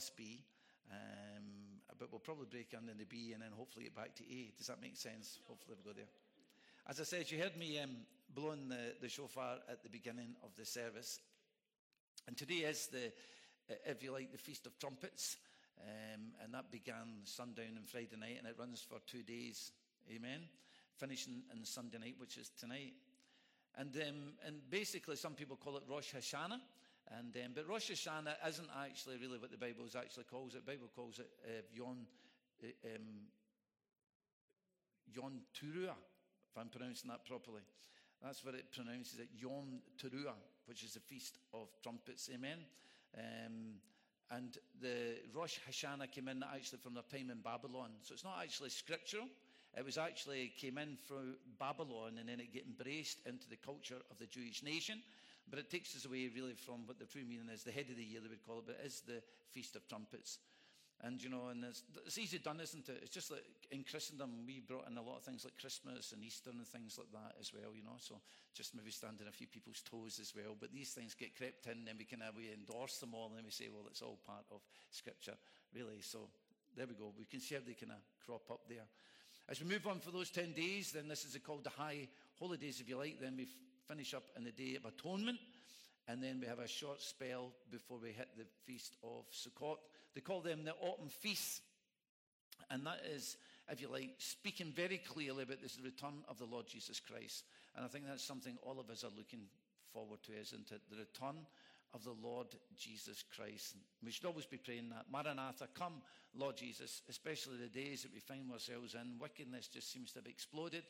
plus B. Um, but we'll probably break under the B and then hopefully get back to A. Does that make sense? Hopefully we'll go there. As I said, you heard me um, blowing the, the shofar at the beginning of the service. And today is the, if you like, the Feast of Trumpets. Um, and that began sundown on Friday night and it runs for two days. Amen. Finishing on Sunday night, which is tonight. And, um, and basically, some people call it Rosh Hashanah. And, um, but Rosh Hashanah isn't actually really what the Bible actually calls it. The Bible calls it uh, Yom, uh, um, Yom Teruah, if I'm pronouncing that properly. That's what it pronounces it, Yom Teruah, which is the Feast of Trumpets. Amen. Um, and the Rosh Hashanah came in actually from their time in Babylon. So it's not actually scriptural. It was actually came in through Babylon and then it get embraced into the culture of the Jewish nation. But it takes us away really from what the true meaning is. The head of the year, they would call it, but it is the Feast of Trumpets. And, you know, and it's, it's easy done, isn't it? It's just like in Christendom, we brought in a lot of things like Christmas and Easter and things like that as well, you know. So just maybe standing a few people's toes as well. But these things get crept in, and then we can uh, we endorse them all, and then we say, well, it's all part of Scripture, really. So there we go. We can see how they kind of crop up there. As we move on for those 10 days, then this is called the high holidays, if you like. Then we finish up in the Day of Atonement. And then we have a short spell before we hit the Feast of Sukkot. They call them the Autumn Feasts. And that is, if you like, speaking very clearly about this return of the Lord Jesus Christ. And I think that's something all of us are looking forward to, isn't it? The return of the Lord Jesus Christ. We should always be praying that. Maranatha, come, Lord Jesus, especially the days that we find ourselves in. Wickedness just seems to have exploded.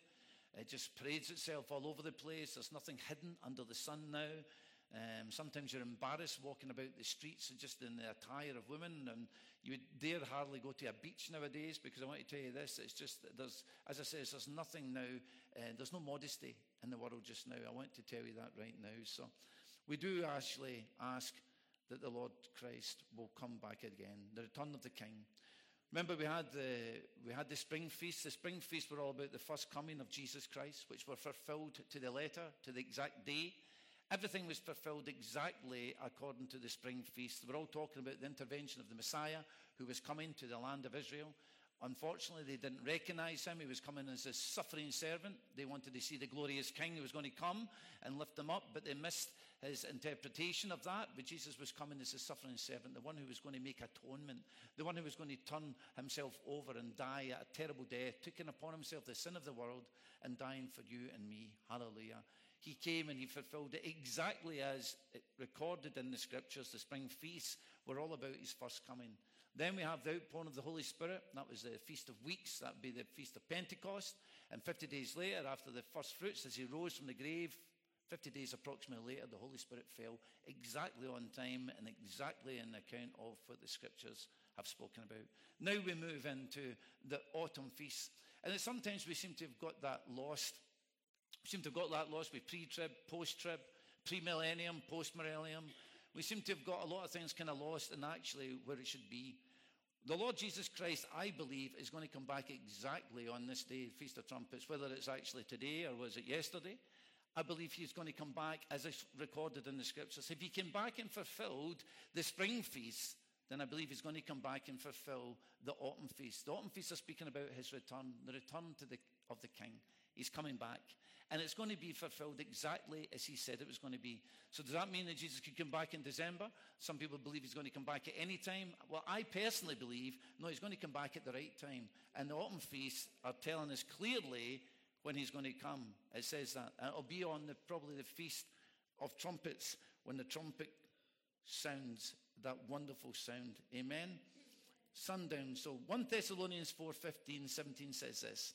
It just parades itself all over the place. There's nothing hidden under the sun now. Um, sometimes you're embarrassed walking about the streets just in the attire of women, and you would dare hardly go to a beach nowadays because I want to tell you this: it's just there's, as I say, there's nothing now. Uh, there's no modesty in the world just now. I want to tell you that right now. So, we do actually ask that the Lord Christ will come back again, the return of the King. Remember, we had the we had the spring feast. The spring feast were all about the first coming of Jesus Christ, which were fulfilled to the letter, to the exact day. Everything was fulfilled exactly according to the spring feast. We're all talking about the intervention of the Messiah who was coming to the land of Israel. Unfortunately, they didn't recognize him. He was coming as a suffering servant. They wanted to see the glorious king who was going to come and lift them up, but they missed his interpretation of that. But Jesus was coming as a suffering servant, the one who was going to make atonement, the one who was going to turn himself over and die a terrible death, taking upon himself the sin of the world and dying for you and me. Hallelujah. He came and he fulfilled it exactly as it recorded in the scriptures. The spring feasts were all about his first coming. Then we have the outpouring of the Holy Spirit. That was the Feast of Weeks. That would be the Feast of Pentecost. And 50 days later, after the first fruits, as he rose from the grave, 50 days approximately later, the Holy Spirit fell exactly on time and exactly in account of what the scriptures have spoken about. Now we move into the autumn feast. And sometimes we seem to have got that lost. We seem to have got that lost with pre trib, post trib, pre millennium, post millennium. We seem to have got a lot of things kind of lost and actually where it should be. The Lord Jesus Christ, I believe, is going to come back exactly on this day, Feast of Trumpets, whether it's actually today or was it yesterday. I believe he's going to come back as is recorded in the scriptures. If he came back and fulfilled the spring feast, then I believe he's going to come back and fulfill the autumn feast. The autumn feast is speaking about his return, the return to the, of the king. He's coming back. And it's going to be fulfilled exactly as he said it was going to be. So does that mean that Jesus could come back in December? Some people believe he's going to come back at any time. Well, I personally believe, no, he's going to come back at the right time. And the autumn feasts are telling us clearly when he's going to come. It says that. And it'll be on the, probably the feast of trumpets when the trumpet sounds that wonderful sound. Amen. Sundown. So 1 Thessalonians 4 15, 17 says this.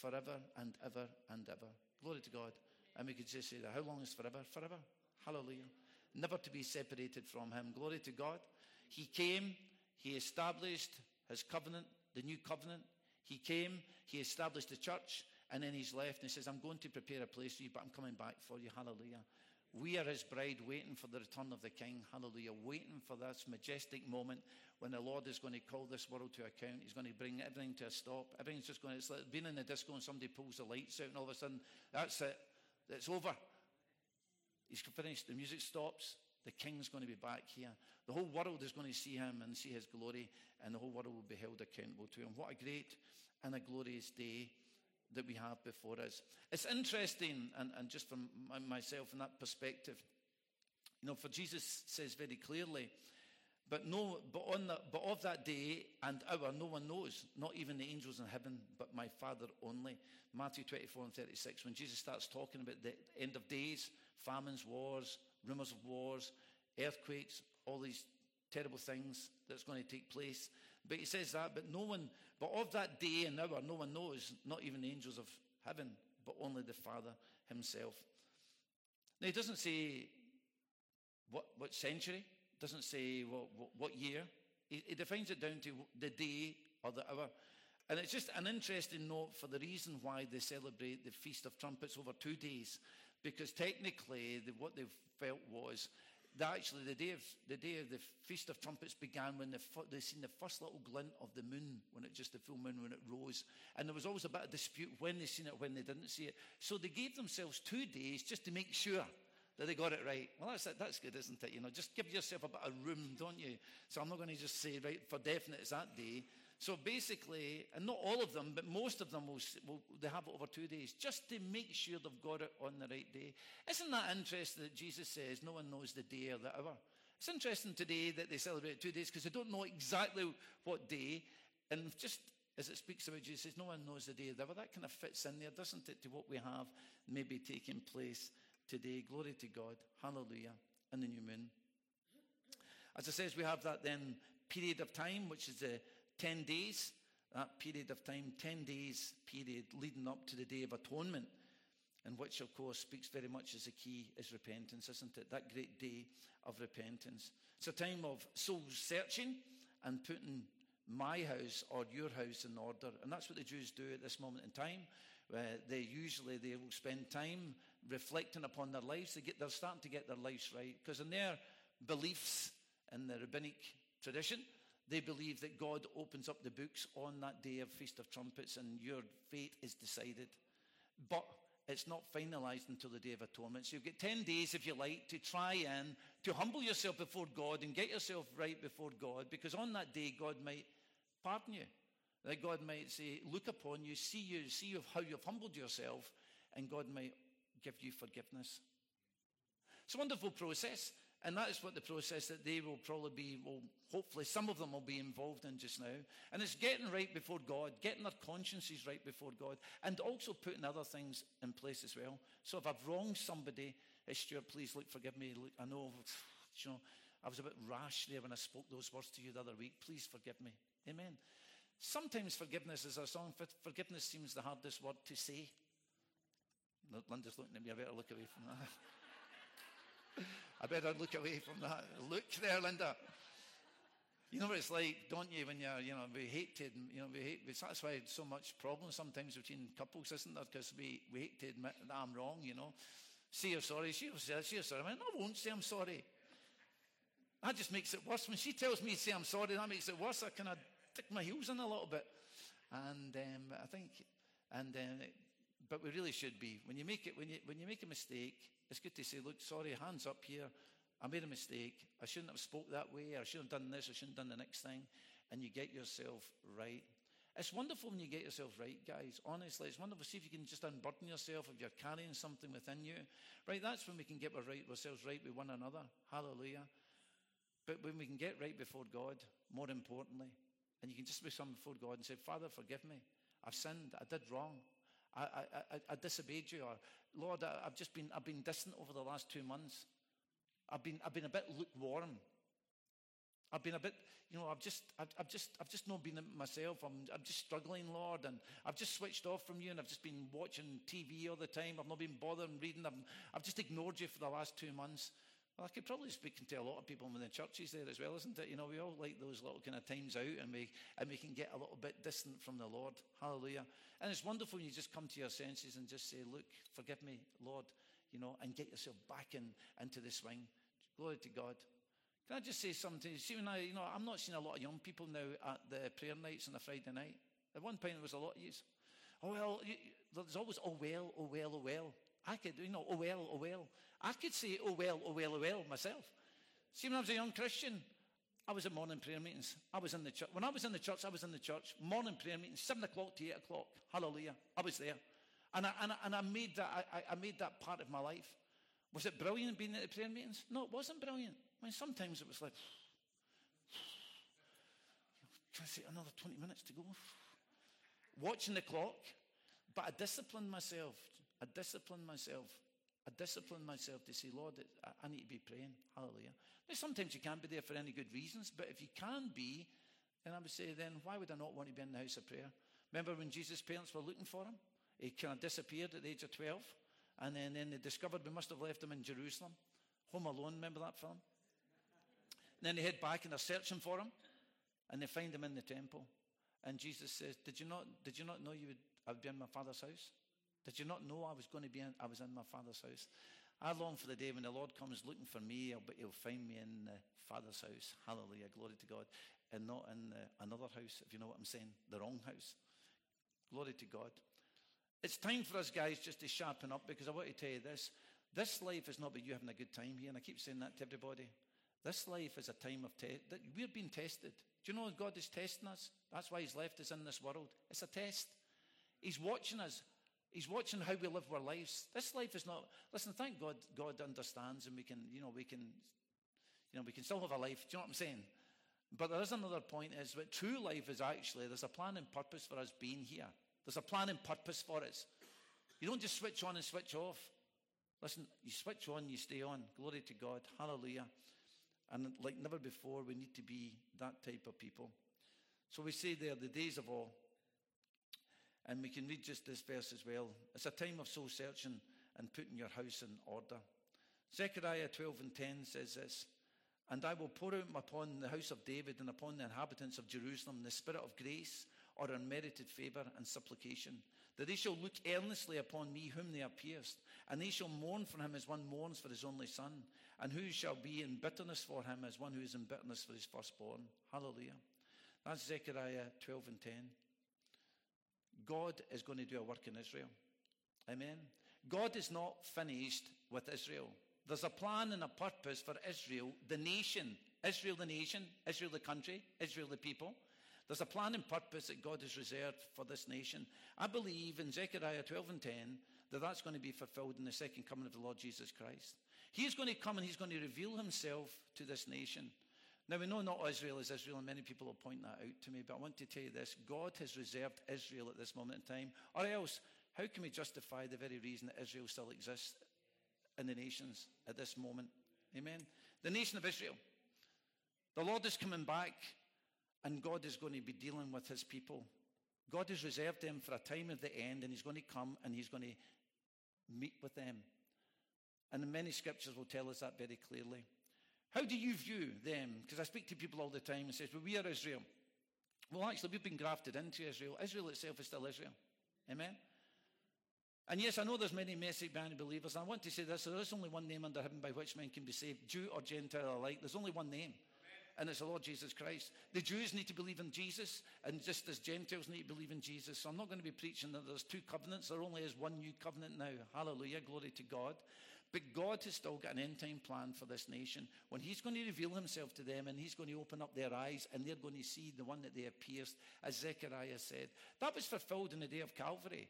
forever and ever and ever. Glory to God. And we could just say that. How long is forever? Forever. Hallelujah. never to be separated from him. Glory to God. He came, he established his covenant, the new covenant. He came, he established the church, and then he's left and he says, I'm going to prepare a place for you, but I'm coming back for you. Hallelujah. We are his bride waiting for the return of the king. Hallelujah. Waiting for this majestic moment when the Lord is going to call this world to account. He's going to bring everything to a stop. Everything's just going to, it's like being in the disco and somebody pulls the lights out and all of a sudden, that's it. It's over. He's finished. The music stops. The king's going to be back here. The whole world is going to see him and see his glory, and the whole world will be held accountable to him. What a great and a glorious day that we have before us. It's interesting, and, and just from myself in that perspective, you know, for Jesus says very clearly, but no, but on the, but of that day and hour, no one knows, not even the angels in heaven, but my Father only. Matthew 24 and 36, when Jesus starts talking about the end of days, famines, wars, rumors of wars, earthquakes, all these terrible things that's going to take place. But he says that, but no one, but of that day and hour, no one knows, not even the angels of heaven, but only the Father himself. Now, he doesn't say what, what century, doesn't say what, what, what year. He, he defines it down to the day or the hour. And it's just an interesting note for the reason why they celebrate the Feast of Trumpets over two days. Because technically, the, what they felt was that actually the day of the day of the Feast of Trumpets began when the, they seen the first little glint of the moon, when it just the full moon when it rose, and there was always a bit of dispute when they seen it, when they didn't see it. So they gave themselves two days just to make sure that they got it right. Well, that's that's good, isn't it? You know, just give yourself a bit of room, don't you? So I'm not going to just say right for definite it's that day. So basically, and not all of them, but most of them will, will they have it over two days, just to make sure they've got it on the right day. Isn't that interesting that Jesus says no one knows the day or the hour? It's interesting today that they celebrate two days because they don't know exactly what day. And just as it speaks about Jesus, says no one knows the day or the hour. That kind of fits in there, doesn't it, to what we have maybe taking place today. Glory to God. Hallelujah. And the new moon. As it says, we have that then period of time, which is the 10 days, that period of time, 10 days period leading up to the Day of Atonement, and which, of course, speaks very much as a key is repentance, isn't it? That great day of repentance. It's a time of soul searching and putting my house or your house in order. And that's what the Jews do at this moment in time. Uh, they usually they will spend time reflecting upon their lives. They get, they're starting to get their lives right because in their beliefs in the rabbinic tradition, they believe that God opens up the books on that day of Feast of Trumpets and your fate is decided. But it's not finalized until the Day of Atonement. So you've got 10 days, if you like, to try and to humble yourself before God and get yourself right before God, because on that day, God might pardon you. That God might say, look upon you, see you, see how you've humbled yourself, and God might give you forgiveness. It's a wonderful process. And that is what the process that they will probably be, well, hopefully some of them will be involved in just now. And it's getting right before God, getting their consciences right before God, and also putting other things in place as well. So if I've wronged somebody, hey, Stuart, please look, forgive me. Look, I know, you know, I was a bit rash there when I spoke those words to you the other week. Please forgive me. Amen. Sometimes forgiveness is a song. Forgiveness seems the hardest word to say. Linda's looking at me. I better look away from that. I better look away from that. Look there, Linda. You know what it's like, don't you, when you're, you know, we hate to, you know, we hate, that's why so much problem sometimes between couples, isn't there? Because we, we hate to admit that I'm wrong, you know. Say you're sorry. She will say, you're sorry. I mean, I won't say I'm sorry. That just makes it worse. When she tells me to say I'm sorry, that makes it worse. I kind of stick my heels in a little bit. And um, I think, and um, but we really should be. When you make it, when you, when you make a mistake, it's good to say, look, sorry, hands up here. I made a mistake. I shouldn't have spoke that way. I shouldn't have done this. I shouldn't have done the next thing. And you get yourself right. It's wonderful when you get yourself right, guys. Honestly, it's wonderful. See if you can just unburden yourself if you're carrying something within you. Right, that's when we can get ourselves right with one another. Hallelujah. But when we can get right before God, more importantly, and you can just be some before God and say, Father, forgive me. I've sinned. I did wrong. I, I, I, disobeyed you, or Lord, I, have just been, I've been distant over the last two months. I've been, I've been a bit lukewarm. I've been a bit, you know, I've just, I've, I've just, I've just not been myself. I'm, I'm just struggling, Lord, and I've just switched off from you, and I've just been watching TV all the time. I've not been bothering reading. I've, I've just ignored you for the last two months. Well, I could probably speak to a lot of people in the churches there as well, isn't it? You know, we all like those little kind of times out and we, and we can get a little bit distant from the Lord. Hallelujah. And it's wonderful when you just come to your senses and just say, Look, forgive me, Lord, you know, and get yourself back in, into the swing. Glory to God. Can I just say something? See, when I, you know, I'm not seeing a lot of young people now at the prayer nights on a Friday night. At one point, there was a lot of you. Oh, well, you, there's always, oh, well, oh, well, oh, well. I could, you know, oh, well, oh, well. I could say, oh well, oh well, oh well myself. See, when I was a young Christian, I was at morning prayer meetings. I was in the church. When I was in the church, I was in the church. Morning prayer meetings, 7 o'clock to 8 o'clock. Hallelujah. I was there. And I, and I, and I made, that, I, I made that part of my life. Was it brilliant being at the prayer meetings? No, it wasn't brilliant. I mean, sometimes it was like, can I say another 20 minutes to go? Watching the clock. But I disciplined myself. I disciplined myself. I discipline myself to say, Lord, I need to be praying. Hallelujah. Now, sometimes you can't be there for any good reasons, but if you can be, then I would say, then why would I not want to be in the house of prayer? Remember when Jesus' parents were looking for him? He kind of disappeared at the age of 12, and then, then they discovered we must have left him in Jerusalem. Home Alone, remember that film? And then they head back and they're searching for him, and they find him in the temple. And Jesus says, Did you not, did you not know you would, I would be in my father's house? Did you not know I was going to be in, I was in my father's house? I long for the day when the Lord comes looking for me, but he'll find me in the father's house. Hallelujah. Glory to God. And not in another house, if you know what I'm saying. The wrong house. Glory to God. It's time for us guys just to sharpen up because I want to tell you this. This life is not about you having a good time here, and I keep saying that to everybody. This life is a time of test. We're being tested. Do you know God is testing us? That's why He's left us in this world. It's a test. He's watching us. He's watching how we live our lives. This life is not. Listen, thank God. God understands, and we can, you know, we can, you know, we can still have a life. Do you know what I'm saying? But there is another point: is that true life is actually there's a plan and purpose for us being here. There's a plan and purpose for us. You don't just switch on and switch off. Listen, you switch on, you stay on. Glory to God. Hallelujah. And like never before, we need to be that type of people. So we say there, the days of all. And we can read just this verse as well. It's a time of soul searching and putting your house in order. Zechariah 12 and 10 says this And I will pour out upon the house of David and upon the inhabitants of Jerusalem the spirit of grace or unmerited favour and supplication, that they shall look earnestly upon me whom they have pierced, and they shall mourn for him as one mourns for his only son, and who shall be in bitterness for him as one who is in bitterness for his firstborn. Hallelujah. That's Zechariah 12 and 10. God is going to do a work in Israel. Amen. God is not finished with Israel. There's a plan and a purpose for Israel, the nation. Israel, the nation. Israel, the country. Israel, the people. There's a plan and purpose that God has reserved for this nation. I believe in Zechariah 12 and 10 that that's going to be fulfilled in the second coming of the Lord Jesus Christ. He's going to come and he's going to reveal himself to this nation. Now, we know not Israel is Israel, and many people will point that out to me, but I want to tell you this God has reserved Israel at this moment in time, or else, how can we justify the very reason that Israel still exists in the nations at this moment? Amen. The nation of Israel. The Lord is coming back, and God is going to be dealing with his people. God has reserved them for a time of the end, and he's going to come and he's going to meet with them. And many scriptures will tell us that very clearly. How do you view them? Because I speak to people all the time and says, well, we are Israel. Well, actually, we've been grafted into Israel. Israel itself is still Israel. Amen? And yes, I know there's many Messianic believers. I want to say this. There is only one name under heaven by which men can be saved, Jew or Gentile alike. There's only one name. And it's the Lord Jesus Christ. The Jews need to believe in Jesus, and just as Gentiles need to believe in Jesus. So I'm not going to be preaching that there's two covenants. There only is one new covenant now. Hallelujah. Glory to God. But God has still got an end time plan for this nation when He's going to reveal Himself to them and He's going to open up their eyes and they're going to see the one that they have pierced, as Zechariah said. That was fulfilled in the day of Calvary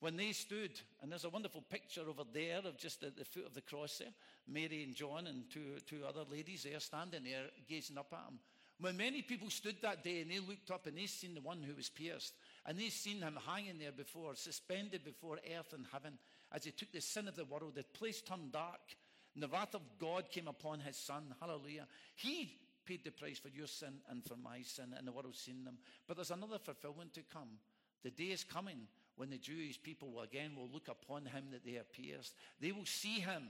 when they stood, and there's a wonderful picture over there of just at the foot of the cross there, Mary and John and two, two other ladies there standing there gazing up at him. When many people stood that day and they looked up and they seen the one who was pierced, and they seen him hanging there before, suspended before earth and heaven, as he took the sin of the world. The place turned dark, and the wrath of God came upon his son. Hallelujah. He paid the price for your sin and for my sin, and the world seen them. But there's another fulfillment to come. The day is coming when the Jewish people will again will look upon him that they have pierced. They will see him.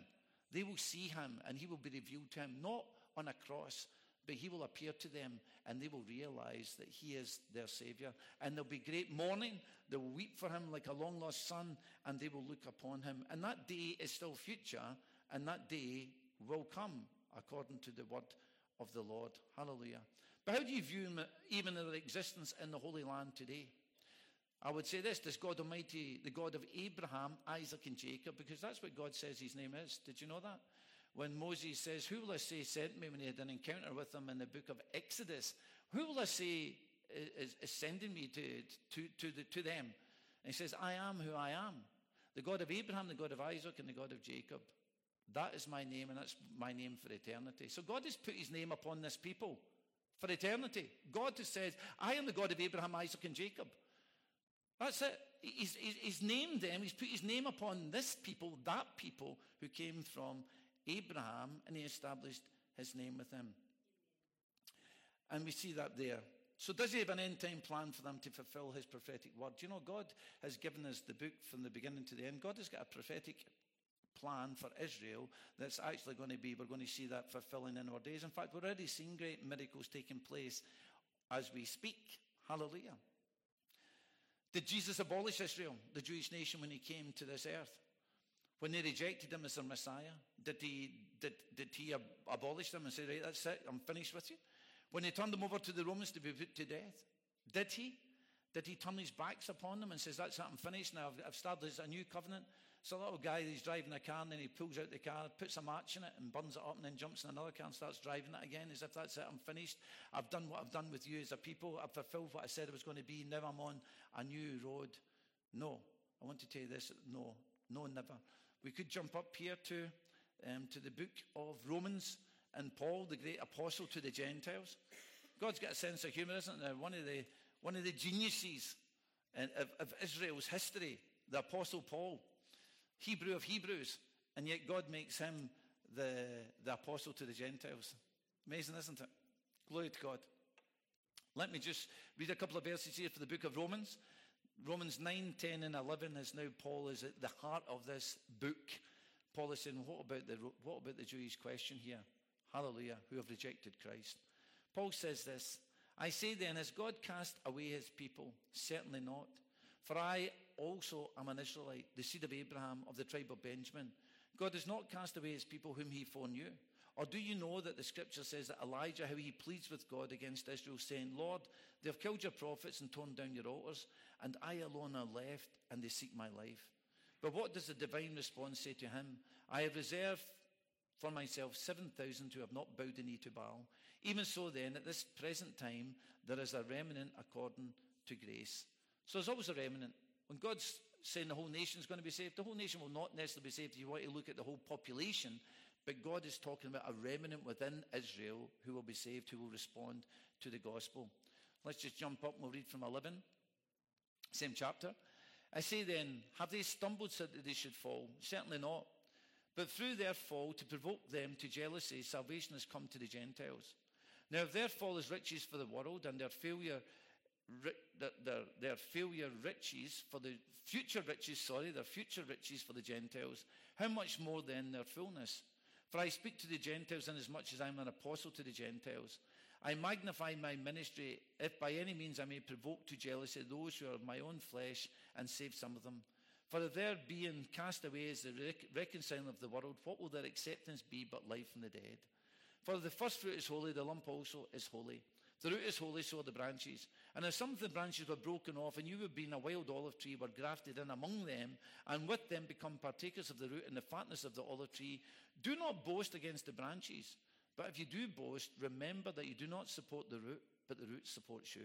They will see him and he will be revealed to him, not on a cross, but he will appear to them and they will realize that he is their Savior. And there'll be great mourning. They will weep for him like a long lost son and they will look upon him. And that day is still future and that day will come according to the word of the Lord. Hallelujah. But how do you view even their existence in the Holy Land today? I would say this, this God Almighty, the God of Abraham, Isaac, and Jacob, because that's what God says his name is. Did you know that? When Moses says, Who will I say sent me when he had an encounter with them in the book of Exodus? Who will I say is, is sending me to, to, to, the, to them? And he says, I am who I am. The God of Abraham, the God of Isaac, and the God of Jacob. That is my name, and that's my name for eternity. So God has put his name upon this people for eternity. God has said, I am the God of Abraham, Isaac, and Jacob. That's it. He's, he's named them, he's put his name upon this people, that people who came from Abraham and he established his name with him. And we see that there. So does he have an end time plan for them to fulfill his prophetic word? Do You know, God has given us the book from the beginning to the end. God has got a prophetic plan for Israel that's actually going to be, we're going to see that fulfilling in our days. In fact, we're already seeing great miracles taking place as we speak. Hallelujah. Did Jesus abolish Israel, the Jewish nation, when he came to this earth? When they rejected him as their Messiah, did he, did, did he abolish them and say, right, that's it, I'm finished with you? When he turned them over to the Romans to be put to death, did he? Did he turn his backs upon them and says, that's it, I'm finished now, I've, I've started a new covenant? It's a little guy, he's driving a car and then he pulls out the car, puts a match in it and burns it up and then jumps in another car and starts driving it again as if that's it, I'm finished. I've done what I've done with you as a people. I've fulfilled what I said I was going to be. Now I'm on a new road. No. I want to tell you this. No. No, never. We could jump up here to, um, to the book of Romans and Paul, the great apostle to the Gentiles. God's got a sense of humor, isn't there? One of the, one of the geniuses of, of Israel's history, the apostle Paul, Hebrew of Hebrews, and yet God makes him the, the apostle to the Gentiles. Amazing, isn't it? Glory to God. Let me just read a couple of verses here for the book of Romans. Romans 9, 10, and 11 is now Paul is at the heart of this book. Paul is saying, what about the, what about the Jewish question here? Hallelujah, who have rejected Christ. Paul says this I say then, has God cast away his people? Certainly not. For I also am an Israelite, the seed of Abraham, of the tribe of Benjamin. God has not cast away his people whom he foreknew. Or do you know that the scripture says that Elijah, how he pleads with God against Israel, saying, Lord, they have killed your prophets and torn down your altars, and I alone are left, and they seek my life. But what does the divine response say to him? I have reserved for myself 7,000 who have not bowed the knee to Baal. Even so, then, at this present time, there is a remnant according to grace. So there's always a remnant. When God's saying the whole nation is going to be saved, the whole nation will not necessarily be saved you want to look at the whole population. But God is talking about a remnant within Israel who will be saved, who will respond to the gospel. Let's just jump up and we'll read from 11, same chapter. I say then, have they stumbled so that they should fall? Certainly not. But through their fall, to provoke them to jealousy, salvation has come to the Gentiles. Now, if their fall is riches for the world and their failure, their, their failure riches for the future riches, sorry, their future riches for the Gentiles, how much more then their fullness? For I speak to the Gentiles inasmuch as I am an apostle to the Gentiles. I magnify my ministry if by any means I may provoke to jealousy those who are of my own flesh and save some of them. For if their being cast away is the rec- reconciling of the world, what will their acceptance be but life from the dead? For the first fruit is holy, the lump also is holy. The root is holy, so are the branches. And if some of the branches were broken off, and you, being a wild olive tree, were grafted in among them, and with them become partakers of the root and the fatness of the olive tree, do not boast against the branches. But if you do boast, remember that you do not support the root, but the root supports you.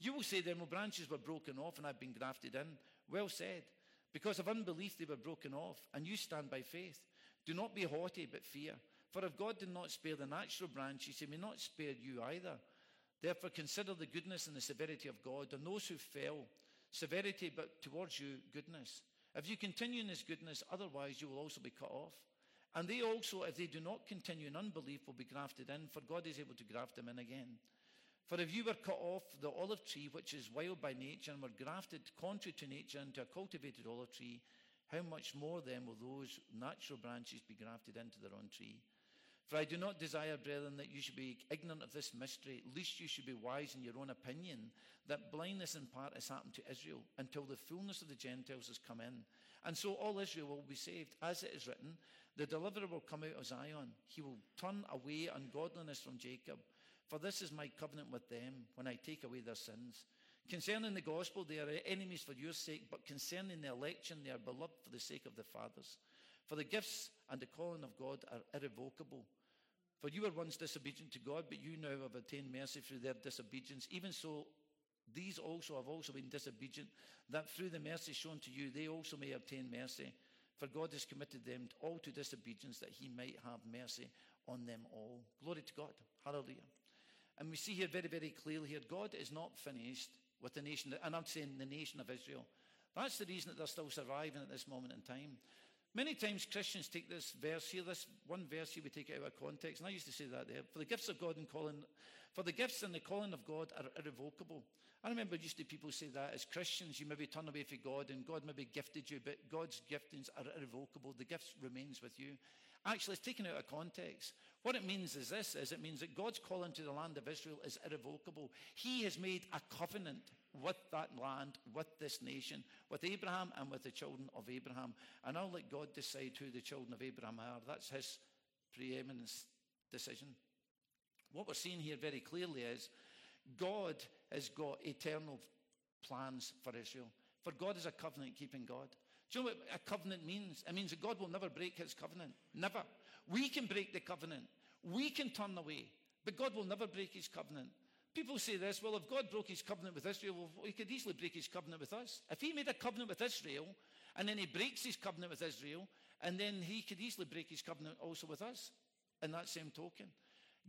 You will say then, well, branches were broken off, and I've been grafted in. Well said. Because of unbelief they were broken off, and you stand by faith. Do not be haughty, but fear. For if God did not spare the natural branches, he may not spare you either. Therefore, consider the goodness and the severity of God on those who fell. Severity, but towards you, goodness. If you continue in this goodness, otherwise you will also be cut off. And they also, if they do not continue in unbelief, will be grafted in, for God is able to graft them in again. For if you were cut off the olive tree, which is wild by nature, and were grafted contrary to nature into a cultivated olive tree, how much more then will those natural branches be grafted into their own tree? For I do not desire, brethren, that you should be ignorant of this mystery, lest you should be wise in your own opinion, that blindness in part has happened to Israel until the fullness of the Gentiles has come in. And so all Israel will be saved. As it is written, the deliverer will come out of Zion. He will turn away ungodliness from Jacob. For this is my covenant with them when I take away their sins. Concerning the gospel, they are enemies for your sake, but concerning the election, they are beloved for the sake of the fathers. For the gifts and the calling of God are irrevocable. For you were once disobedient to God, but you now have obtained mercy through their disobedience. Even so, these also have also been disobedient, that through the mercy shown to you, they also may obtain mercy. For God has committed them all to disobedience, that he might have mercy on them all. Glory to God. Hallelujah. And we see here very, very clearly here, God is not finished with the nation, and I'm saying the nation of Israel. That's the reason that they're still surviving at this moment in time. Many times Christians take this verse here, this one verse here, we take it out of context, and I used to say that there. For the gifts of God and calling, for the gifts and the calling of God are irrevocable. I remember used to people say that as Christians, you maybe turn away from God and God maybe gifted you, but God's giftings are irrevocable. The gift remains with you. Actually, it's taken out of context. What it means is this, is it means that God's calling to the land of Israel is irrevocable. He has made a covenant with that land, with this nation, with Abraham and with the children of Abraham. And I'll let God decide who the children of Abraham are. That's his preeminence decision. What we're seeing here very clearly is God has got eternal plans for Israel. For God is a covenant keeping God. Do you know what a covenant means? It means that God will never break his covenant. Never. We can break the covenant. We can turn away. But God will never break his covenant. People say this, well, if God broke his covenant with Israel, well, he could easily break his covenant with us. If he made a covenant with Israel, and then he breaks his covenant with Israel, and then he could easily break his covenant also with us in that same token.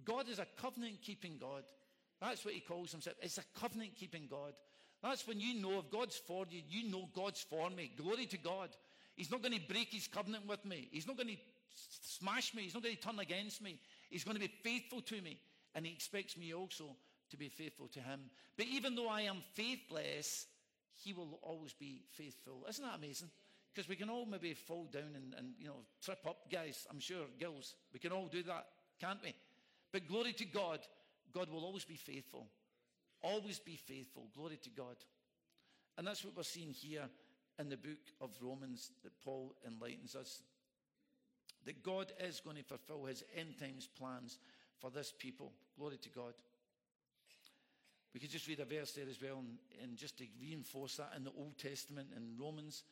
God is a covenant keeping God. That's what he calls himself. It's a covenant keeping God. That's when you know if God's for you, you know God's for me. Glory to God. He's not going to break his covenant with me. He's not going to smash me. He's not going to turn against me. He's going to be faithful to me. And he expects me also to be faithful to him. But even though I am faithless, he will always be faithful. Isn't that amazing? Because we can all maybe fall down and, and, you know, trip up, guys. I'm sure, girls, we can all do that, can't we? But glory to God, God will always be faithful. Always be faithful. Glory to God. And that's what we're seeing here in the book of Romans that Paul enlightens us. That God is going to fulfill his end times plans for this people. Glory to God. We could just read a verse there as well, and, and just to reinforce that in the Old Testament in Romans,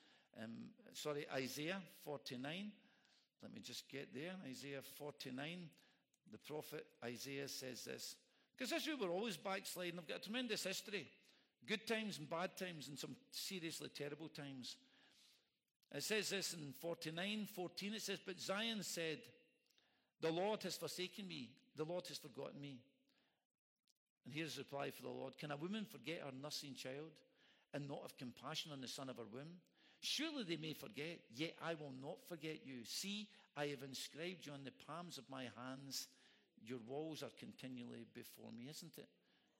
um, sorry, Isaiah 49. Let me just get there. Isaiah 49. The prophet Isaiah says this. Because Israel were always backsliding. They've got a tremendous history. Good times and bad times, and some seriously terrible times. It says this in 49 14. It says, But Zion said, The Lord has forsaken me, the Lord has forgotten me. And here's the reply for the Lord Can a woman forget her nursing child and not have compassion on the son of her womb? Surely they may forget, yet I will not forget you. See, I have inscribed you on the palms of my hands. Your walls are continually before me, isn't it?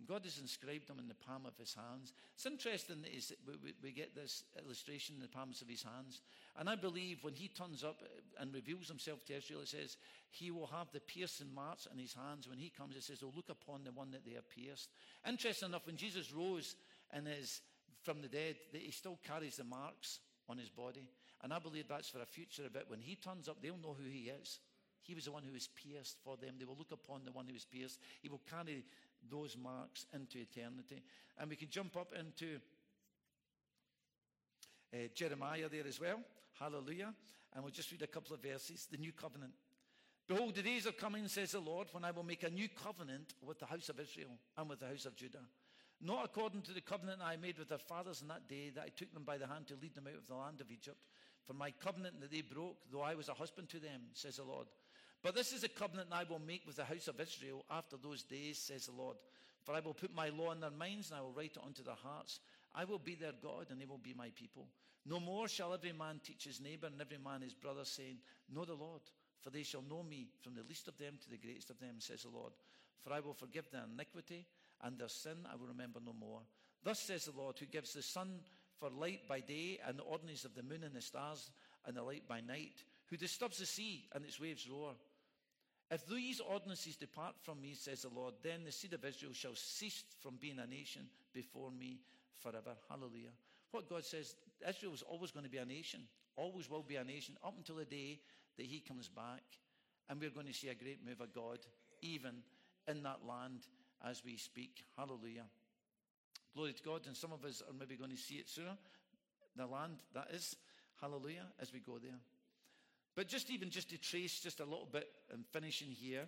God has inscribed them in the palm of his hands. It's interesting that we get this illustration in the palms of his hands. And I believe when he turns up and reveals himself to Israel, it says, he will have the piercing marks in his hands. When he comes, it says, oh, look upon the one that they have pierced. Interesting enough, when Jesus rose and is from the dead, that he still carries the marks on his body. And I believe that's for a future event. When he turns up, they'll know who he is. He was the one who was pierced for them. They will look upon the one who was pierced. He will carry those marks into eternity. And we can jump up into uh, Jeremiah there as well. Hallelujah. And we'll just read a couple of verses. The new covenant. Behold, the days are coming, says the Lord, when I will make a new covenant with the house of Israel and with the house of Judah. Not according to the covenant I made with their fathers in that day, that I took them by the hand to lead them out of the land of Egypt. For my covenant that they broke, though I was a husband to them, says the Lord. But this is a covenant I will make with the house of Israel after those days, says the Lord. For I will put my law in their minds, and I will write it onto their hearts. I will be their God, and they will be my people. No more shall every man teach his neighbor and every man his brother, saying, Know the Lord, for they shall know me from the least of them to the greatest of them, says the Lord. For I will forgive their iniquity, and their sin I will remember no more. Thus says the Lord, who gives the sun for light by day, and the ordinance of the moon and the stars and the light by night, who disturbs the sea and its waves roar. If these ordinances depart from me, says the Lord, then the seed of Israel shall cease from being a nation before me forever. Hallelujah. What God says, Israel is always going to be a nation, always will be a nation, up until the day that He comes back. And we're going to see a great move of God, even in that land as we speak. Hallelujah. Glory to God. And some of us are maybe going to see it sooner. The land, that is. Hallelujah, as we go there. But just even just to trace just a little bit and finishing here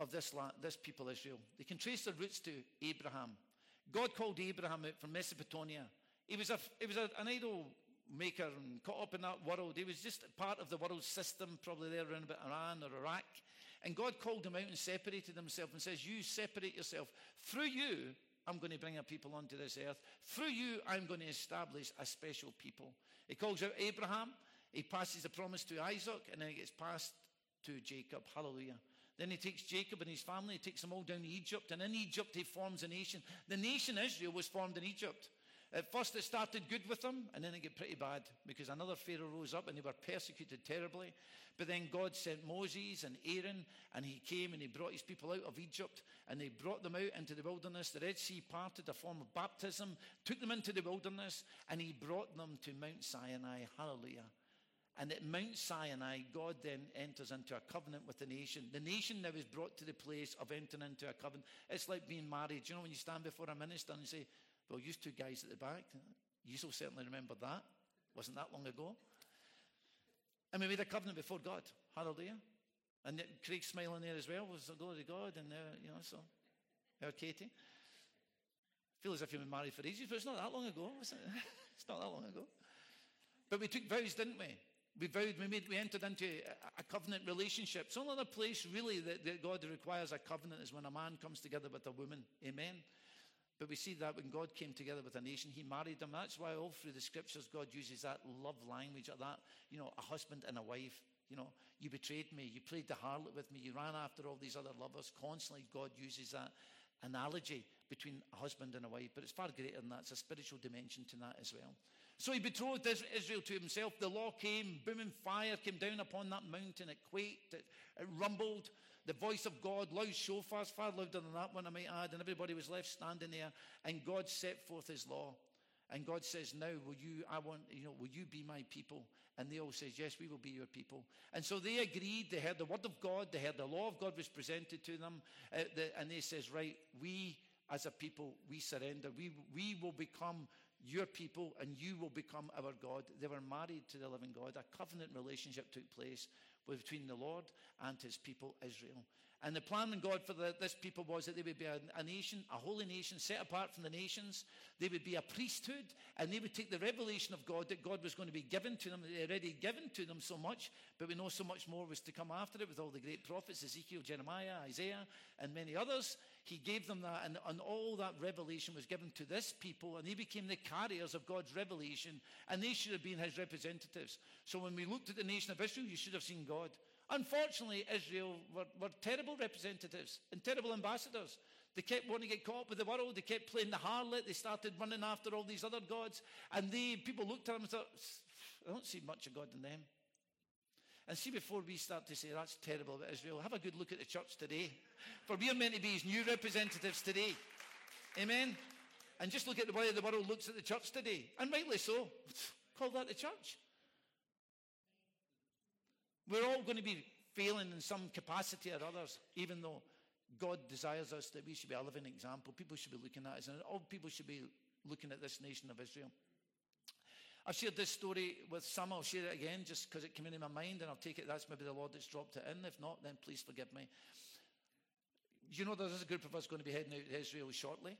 of this land, this people Israel, they can trace their roots to Abraham. God called Abraham out from Mesopotamia. He was, a, he was a, an idol maker and caught up in that world. He was just part of the world system, probably there around about Iran or Iraq. And God called him out and separated himself and says, You separate yourself. Through you, I'm going to bring a people onto this earth. Through you, I'm going to establish a special people. He calls out Abraham. He passes the promise to Isaac, and then it gets passed to Jacob. Hallelujah. Then he takes Jacob and his family, he takes them all down to Egypt, and in Egypt he forms a nation. The nation Israel was formed in Egypt. At first, it started good with them, and then it got pretty bad because another Pharaoh rose up and they were persecuted terribly. But then God sent Moses and Aaron, and he came and he brought his people out of Egypt, and they brought them out into the wilderness. The Red Sea parted, a form of baptism, took them into the wilderness, and he brought them to Mount Sinai. Hallelujah. And at Mount Sinai, God then enters into a covenant with the nation. The nation now is brought to the place of entering into a covenant. It's like being married. You know, when you stand before a minister and you say, Well, you two guys at the back, you will certainly remember that. Wasn't that long ago? And we made a covenant before God. Hallelujah. And Craig smiling there as well was the glory of God. And, uh, you know, so, her Katie. Feel as if you've been married for ages, but it's not that long ago, it? it's not that long ago. But we took vows, didn't we? We vowed, we, made, we entered into a, covenant relationship. It's only other place really that, that God requires a covenant is when a man comes together with a woman. Amen. But we see that when God came together with a nation, he married them. That's why all through the scriptures, God uses that love language, that, you know, a husband and a wife. You know, you betrayed me, you played the harlot with me, you ran after all these other lovers. Constantly, God uses that analogy between a husband and a wife, but it's far greater than that. It's a spiritual dimension to that as well. So he betrothed Israel to himself. The law came, booming fire came down upon that mountain. It quaked, it, it rumbled. The voice of God, loud shofars, far louder than that one, I might add, and everybody was left standing there. And God set forth his law. And God says, Now, will you, I want, you know, will you be my people? And they all says, Yes, we will be your people. And so they agreed. They heard the word of God. They heard the law of God was presented to them. Uh, the, and they says, Right, we as a people, we surrender. We, we will become your people and you will become our God. They were married to the living God. A covenant relationship took place between the Lord and his people, Israel. And the plan of God for the, this people was that they would be a, a, nation, a holy nation, set apart from the nations. They would be a priesthood, and they would take the revelation of God that God was going to be given to them. They already given to them so much, but we know so much more was to come after it with all the great prophets Ezekiel, Jeremiah, Isaiah, and many others. He gave them that, and, and all that revelation was given to this people, and they became the carriers of God's revelation, and they should have been his representatives. So when we looked at the nation of Israel, you should have seen God. Unfortunately, Israel were, were terrible representatives and terrible ambassadors. They kept wanting to get caught up with the world. They kept playing the harlot. They started running after all these other gods. And they, people looked at them and thought, I don't see much of God in them. And see, before we start to say that's terrible about Israel, have a good look at the church today. For we are meant to be his new representatives today. Amen? And just look at the way the world looks at the church today. And rightly so. Call that the church. We're all going to be failing in some capacity or others, even though God desires us that we should be a living example. People should be looking at us, and all people should be looking at this nation of Israel. I've shared this story with some. I'll share it again just because it came into my mind, and I'll take it that's maybe the Lord that's dropped it in. If not, then please forgive me. You know, there's a group of us going to be heading out to Israel shortly.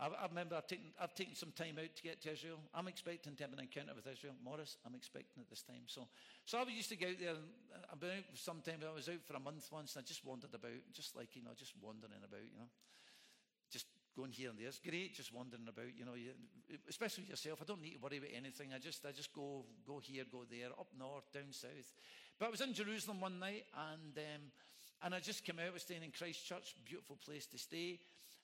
I, I remember I've taken, I've taken some time out to get to Israel. I'm expecting to have an encounter with Israel. Morris, I'm expecting at this time. So, so I used to go out there. And I've been out sometime. I was out for a month once, and I just wandered about, just like you know, just wandering about, you know, just going here and there. It's great, just wandering about, you know, especially yourself. I don't need to worry about anything. I just, I just go, go here, go there, up north, down south. But I was in Jerusalem one night, and um, and I just came out. I was staying in Christchurch, beautiful place to stay.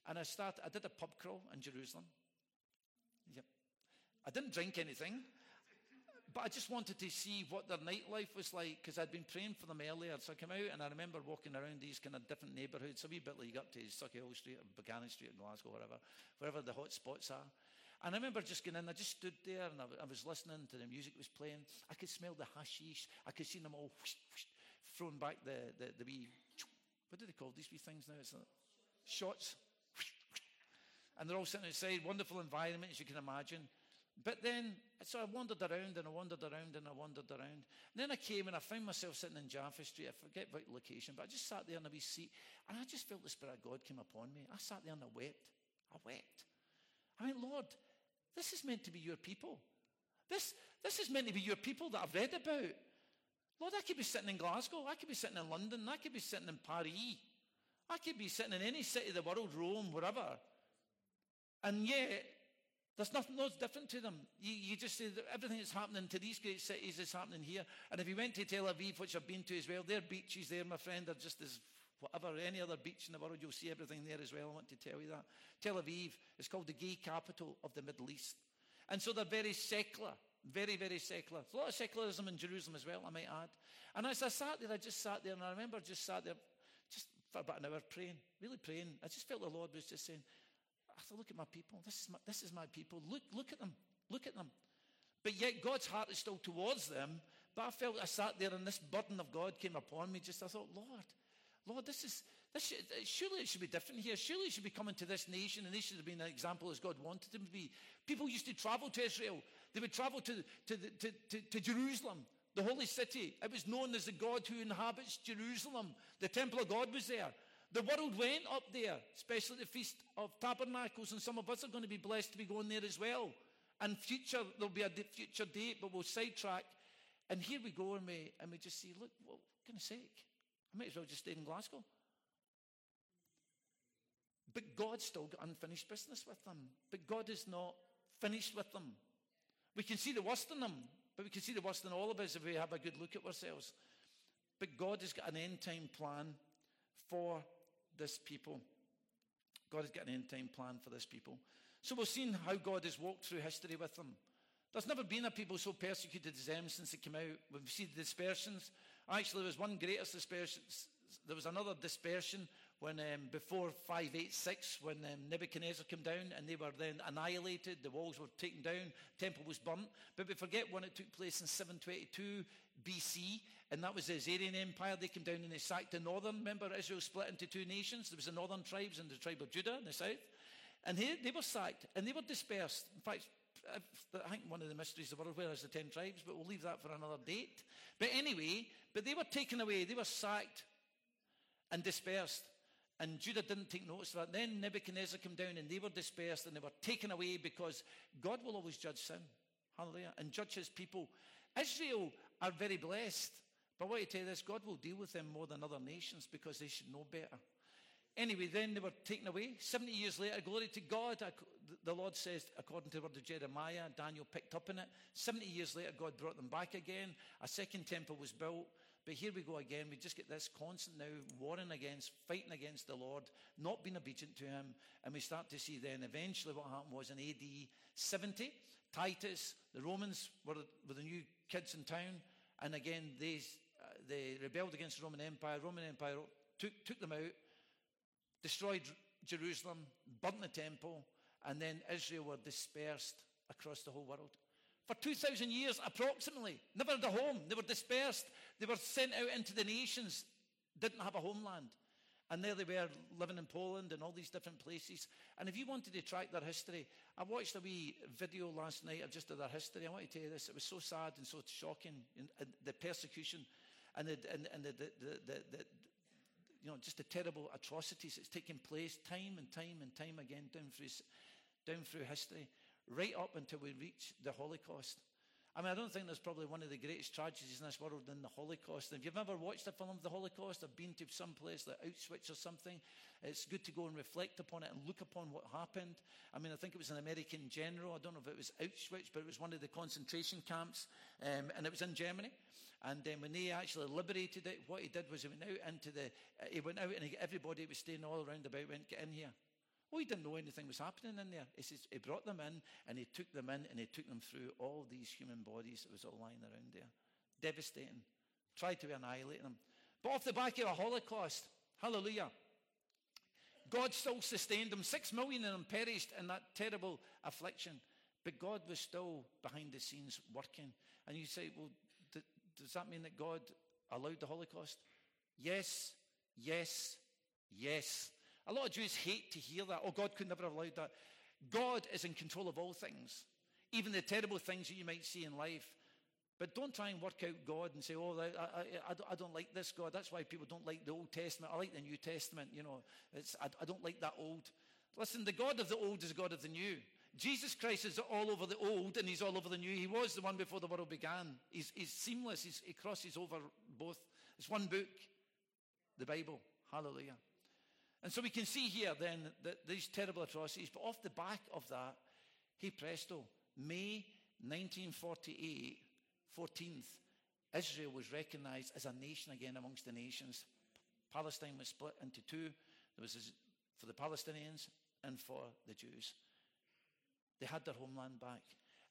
And I started, I did a pub crawl in Jerusalem. Yep. I didn't drink anything, but I just wanted to see what their nightlife was like because I'd been praying for them earlier. So I came out and I remember walking around these kind of different neighbourhoods, a wee bit like up to Sauchiehall Street or Buchanan Street in Glasgow, wherever, wherever the hot spots are. And I remember just going in, I just stood there and I, I was listening to the music was playing. I could smell the hashish. I could see them all whoosh, whoosh, throwing back the, the, the wee, what do they call these wee things now? It's like shots. And they're all sitting outside, wonderful environment, as you can imagine. But then, so I wandered around and I wandered around and I wandered around. And then I came and I found myself sitting in Jaffa Street. I forget about the location, but I just sat there in a wee seat and I just felt the Spirit of God came upon me. I sat there and I wept. I wept. I mean, Lord, this is meant to be your people. This, this is meant to be your people that I've read about. Lord, I could be sitting in Glasgow. I could be sitting in London. I could be sitting in Paris. I could be sitting in any city of the world, Rome, wherever. And yet, there's nothing that's different to them. You, you just say that everything that's happening to these great cities is happening here. And if you went to Tel Aviv, which I've been to as well, their beaches there, my friend, are just as whatever, any other beach in the world, you'll see everything there as well. I want to tell you that. Tel Aviv is called the gay capital of the Middle East. And so they're very secular, very, very secular. There's a lot of secularism in Jerusalem as well, I might add. And as I sat there, I just sat there, and I remember just sat there just for about an hour praying, really praying. I just felt the Lord was just saying, I thought, look at my people. This is my, this is my people. Look, look at them. Look at them. But yet God's heart is still towards them. But I felt I sat there and this burden of God came upon me. Just I thought, Lord, Lord, this is this should, surely it should be different here. Surely it should be coming to this nation, and this should have been an example as God wanted them to be. People used to travel to Israel. They would travel to, to, to, to, to Jerusalem, the holy city. It was known as the God who inhabits Jerusalem. The temple of God was there. The world went up there, especially the Feast of Tabernacles, and some of us are going to be blessed to be going there as well. And future, there'll be a future date, but we'll sidetrack. And here we go, and we, and we just see, look, well, goodness sake, I might as well just stay in Glasgow. But God's still got unfinished business with them. But God is not finished with them. We can see the worst in them, but we can see the worst in all of us if we have a good look at ourselves. But God has got an end time plan for this people. God has got an end time plan for this people. So we've seen how God has walked through history with them. There's never been a people so persecuted as them since they came out. We've seen the dispersions. Actually, there was one greatest dispersion. There was another dispersion when um, before 586, when um, Nebuchadnezzar came down and they were then annihilated, the walls were taken down, temple was burnt. But we forget when it took place in 722 BC, and that was the Assyrian Empire. They came down and they sacked the northern. Remember, Israel split into two nations. There was the northern tribes and the tribe of Judah in the south. And they, they were sacked and they were dispersed. In fact, I think one of the mysteries of the world, where is the ten tribes? But we'll leave that for another date. But anyway, but they were taken away. They were sacked and dispersed. And Judah didn't take notice of that. Then Nebuchadnezzar came down and they were dispersed and they were taken away because God will always judge sin. Hallelujah. And judge his people. Israel are very blessed. But what I tell you this, God will deal with them more than other nations because they should know better. Anyway, then they were taken away. 70 years later, glory to God, the Lord says, according to the word of Jeremiah, Daniel picked up in it. 70 years later, God brought them back again. A second temple was built. But here we go again. We just get this constant now warring against, fighting against the Lord, not being obedient to him. And we start to see then eventually what happened was in AD 70, Titus, the Romans were, were the new kids in town. And again, they, uh, they rebelled against the Roman Empire. Roman Empire took, took them out, destroyed Jerusalem, burnt the temple, and then Israel were dispersed across the whole world. For 2,000 years, approximately, never had a home. They were dispersed. They were sent out into the nations, didn't have a homeland. And there they were living in Poland and all these different places. And if you wanted to track their history, I watched a wee video last night of just of their history. I want to tell you this. It was so sad and so shocking. And, the persecution and, the, and, and the, the, the, you know, just the terrible atrocities that's taken place time and time and time again down through, down through history, right up until we reach the Holocaust. I mean, I don't think there's probably one of the greatest tragedies in this world than the Holocaust. And if you've ever watched a film of the Holocaust or been to some place like Auschwitz or something, it's good to go and reflect upon it and look upon what happened. I mean, I think it was an American general. I don't know if it was Auschwitz, but it was one of the concentration camps, um, and it was in Germany. And then when they actually liberated it, what he did was he went out into the, he went out and everybody was staying all around about went, get in here. Oh, he didn't know anything was happening in there. He says he brought them in and he took them in and he took them through all these human bodies that was all lying around there. Devastating. Tried to annihilate them. But off the back of a Holocaust, hallelujah, God still sustained them. Six million of them perished in that terrible affliction. But God was still behind the scenes working. And you say, well, th- does that mean that God allowed the Holocaust? Yes, yes, yes. A lot of Jews hate to hear that. Oh, God could never have allowed that. God is in control of all things, even the terrible things that you might see in life. But don't try and work out God and say, oh, I, I, I don't like this God. That's why people don't like the Old Testament. I like the New Testament. You know, I, I don't like that old. Listen, the God of the old is the God of the new. Jesus Christ is all over the old and he's all over the new. He was the one before the world began. He's, he's seamless. He's, he crosses over both. It's one book, the Bible. Hallelujah. And so we can see here then that these terrible atrocities, but off the back of that, hey presto, May 1948, 14th, Israel was recognized as a nation again amongst the nations. Palestine was split into two. There was for the Palestinians and for the Jews. They had their homeland back.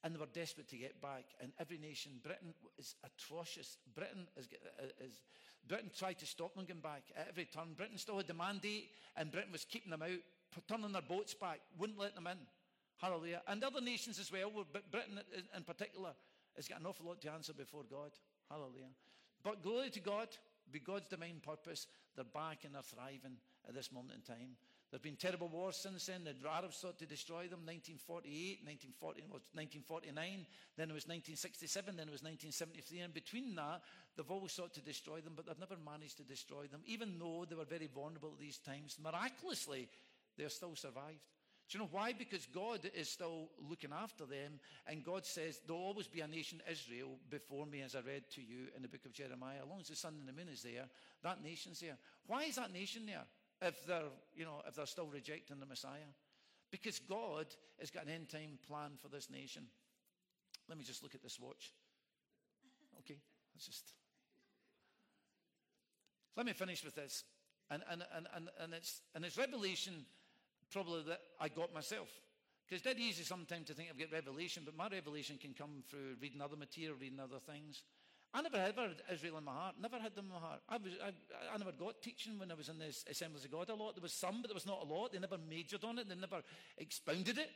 And they were desperate to get back. And every nation, Britain is atrocious. Britain is, uh, is Britain tried to stop them going back at every turn. Britain still had the mandate, and Britain was keeping them out, turning their boats back, wouldn't let them in. Hallelujah. And other nations as well, but Britain in particular has got an awful lot to answer before God. Hallelujah. But glory to God, be God's divine purpose, they're back and they're thriving at this moment in time. There have been terrible wars since then. The Arabs sought to destroy them 1948, 1940, 1949, then it was 1967, then it was 1973. And between that, they've always sought to destroy them, but they've never managed to destroy them. Even though they were very vulnerable at these times, miraculously, they're still survived. Do you know why? Because God is still looking after them, and God says, There'll always be a nation, Israel, before me, as I read to you in the book of Jeremiah. As long as the sun and the moon is there, that nation's there. Why is that nation there? If they're, you know, if they're still rejecting the Messiah. Because God has got an end time plan for this nation. Let me just look at this watch. Okay, let's just. Let me finish with this. And, and, and, and, and, it's, and it's revelation probably that I got myself. Because it's dead easy sometimes to think I've got revelation, but my revelation can come through reading other material, reading other things. I never ever had Israel in my heart. Never had them in my heart. I, was, I, I never got teaching when I was in the Assemblies of God a lot. There was some, but there was not a lot. They never majored on it. They never expounded it.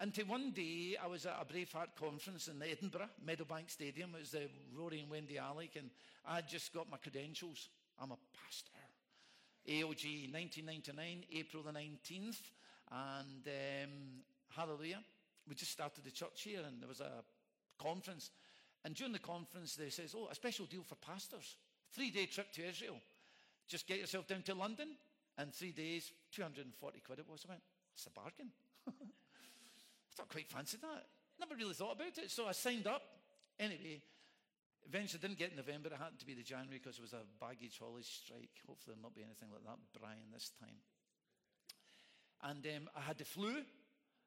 Until one day, I was at a Braveheart conference in Edinburgh, Meadowbank Stadium. It was the Rory and Wendy Alec, and I just got my credentials. I'm a pastor. AOG 1999, April the 19th. And um, hallelujah. We just started the church here, and there was a conference. And during the conference, they says, oh, a special deal for pastors. Three-day trip to Israel. Just get yourself down to London, and three days, 240 quid it was. I went, it's a bargain. I thought quite fancy that. Never really thought about it. So I signed up. Anyway, eventually didn't get in November. It happened to be the January because it was a baggage haulage strike. Hopefully there'll not be anything like that, Brian, this time. And um, I had the flu,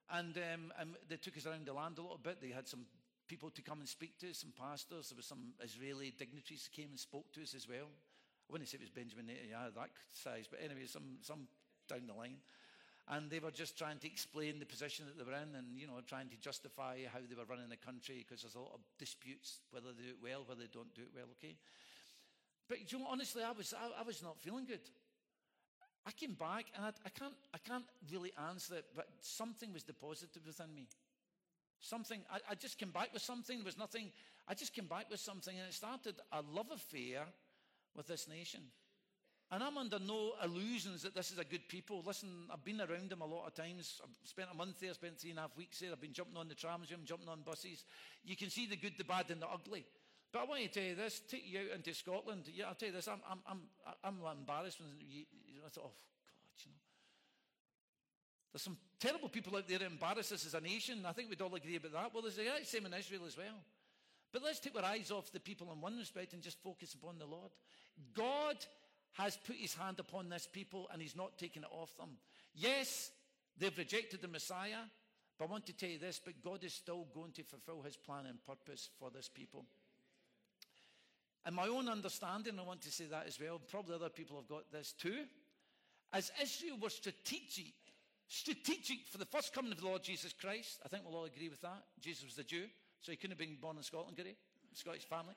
and um, um, they took us around the land a little bit. They had some people to come and speak to us, some pastors. There were some Israeli dignitaries who came and spoke to us as well. I wouldn't say it was Benjamin eh, Netanyahu, that size, but anyway, some, some down the line. And they were just trying to explain the position that they were in and, you know, trying to justify how they were running the country because there's a lot of disputes, whether they do it well, whether they don't do it well, okay? But you know, honestly, I was, I, I was not feeling good. I came back and I, I, can't, I can't really answer it, but something was deposited within me. Something, I, I just came back with something. There was nothing, I just came back with something, and it started a love affair with this nation. And I'm under no illusions that this is a good people. Listen, I've been around them a lot of times. I've spent a month there, spent three and a half weeks there. I've been jumping on the trams, I'm jumping on buses. You can see the good, the bad, and the ugly. But I want to tell you this: take you out into Scotland. Yeah, I'll tell you this. I'm, I'm, I'm, I'm embarrassed when you, you know, I thought, oh there's some terrible people out there that embarrass us as a nation. I think we'd all agree about that. Well, there's the same in Israel as well. But let's take our eyes off the people in one respect and just focus upon the Lord. God has put his hand upon this people and he's not taken it off them. Yes, they've rejected the Messiah, but I want to tell you this, but God is still going to fulfill his plan and purpose for this people. And my own understanding, I want to say that as well, probably other people have got this too. As Israel was strategic strategic for the first coming of the Lord Jesus Christ. I think we'll all agree with that. Jesus was a Jew, so he couldn't have been born in Scotland, could he? Scottish family.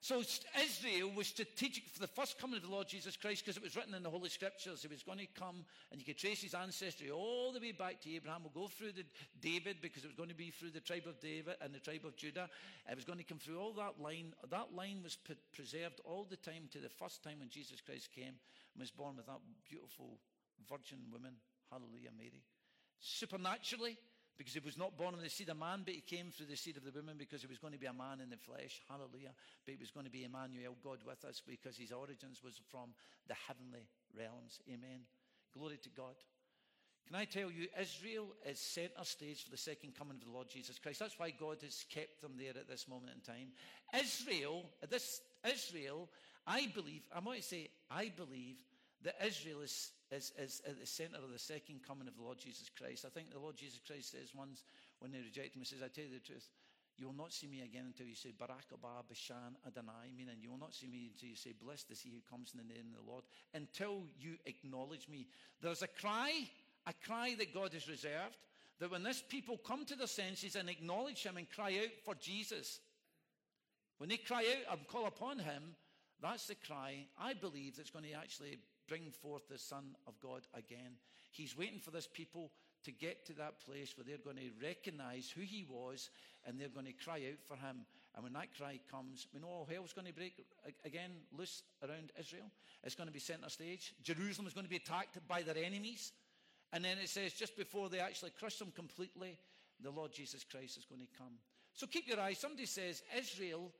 So Israel was strategic for the first coming of the Lord Jesus Christ because it was written in the Holy Scriptures. He was going to come and you could trace his ancestry all the way back to Abraham. We'll go through the David because it was going to be through the tribe of David and the tribe of Judah. It was going to come through all that line. That line was preserved all the time to the first time when Jesus Christ came and was born with that beautiful virgin woman. Hallelujah, Mary. Supernaturally, because he was not born in the seed of man, but he came through the seed of the woman because he was going to be a man in the flesh. Hallelujah. But he was going to be Emmanuel, God with us, because his origins was from the heavenly realms. Amen. Glory to God. Can I tell you, Israel is center stage for the second coming of the Lord Jesus Christ. That's why God has kept them there at this moment in time. Israel, this Israel, I believe, I want to say, I believe that Israel is is, is at the center of the second coming of the Lord Jesus Christ. I think the Lord Jesus Christ says once when they reject him, he says, I tell you the truth, you will not see me again until you say, Baruch haba b'shem Adonai, meaning you will not see me until you say, Blessed is he who comes in the name of the Lord, until you acknowledge me. There's a cry, a cry that God has reserved, that when this people come to their senses and acknowledge him and cry out for Jesus, when they cry out and call upon him, that's the cry I believe that's going to actually bring forth the Son of God again. He's waiting for this people to get to that place where they're going to recognize who he was and they're going to cry out for him. And when that cry comes, we know all hell's going to break again loose around Israel. It's going to be center stage. Jerusalem is going to be attacked by their enemies. And then it says, just before they actually crush them completely, the Lord Jesus Christ is going to come. So keep your eyes. Somebody says, Israel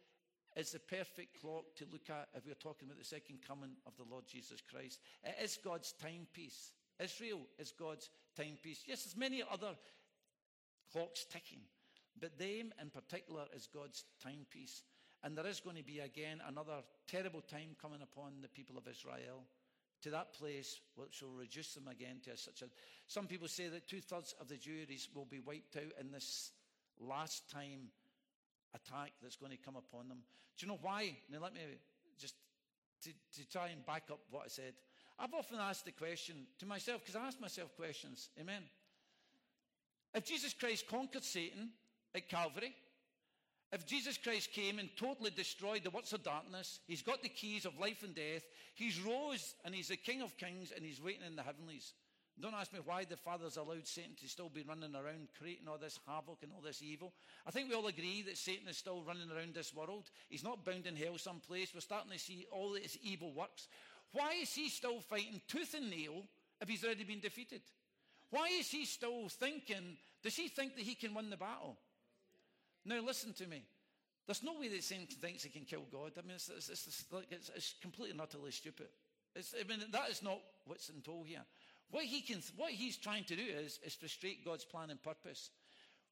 is the perfect clock to look at if we're talking about the second coming of the Lord Jesus Christ. It is God's timepiece. Israel is God's timepiece. Yes, there's many other clocks ticking, but them in particular is God's timepiece. And there is going to be again another terrible time coming upon the people of Israel to that place which will reduce them again to such a. Some people say that two thirds of the Jews will be wiped out in this last time attack that's going to come upon them. Do you know why? Now, let me just to, to try and back up what I said. I've often asked the question to myself, because I ask myself questions. Amen. If Jesus Christ conquered Satan at Calvary, if Jesus Christ came and totally destroyed the works of darkness, he's got the keys of life and death, he's rose and he's the King of kings and he's waiting in the heavenlies. Don't ask me why the Father's allowed Satan to still be running around creating all this havoc and all this evil. I think we all agree that Satan is still running around this world. He's not bound in hell someplace. We're starting to see all his evil works. Why is he still fighting tooth and nail if he's already been defeated? Why is he still thinking, does he think that he can win the battle? Now, listen to me. There's no way that Satan thinks he can kill God. I mean, it's, it's, it's, it's completely and utterly stupid. I mean, that is not what's in tow here. What, he can, what he's trying to do is, is frustrate God's plan and purpose.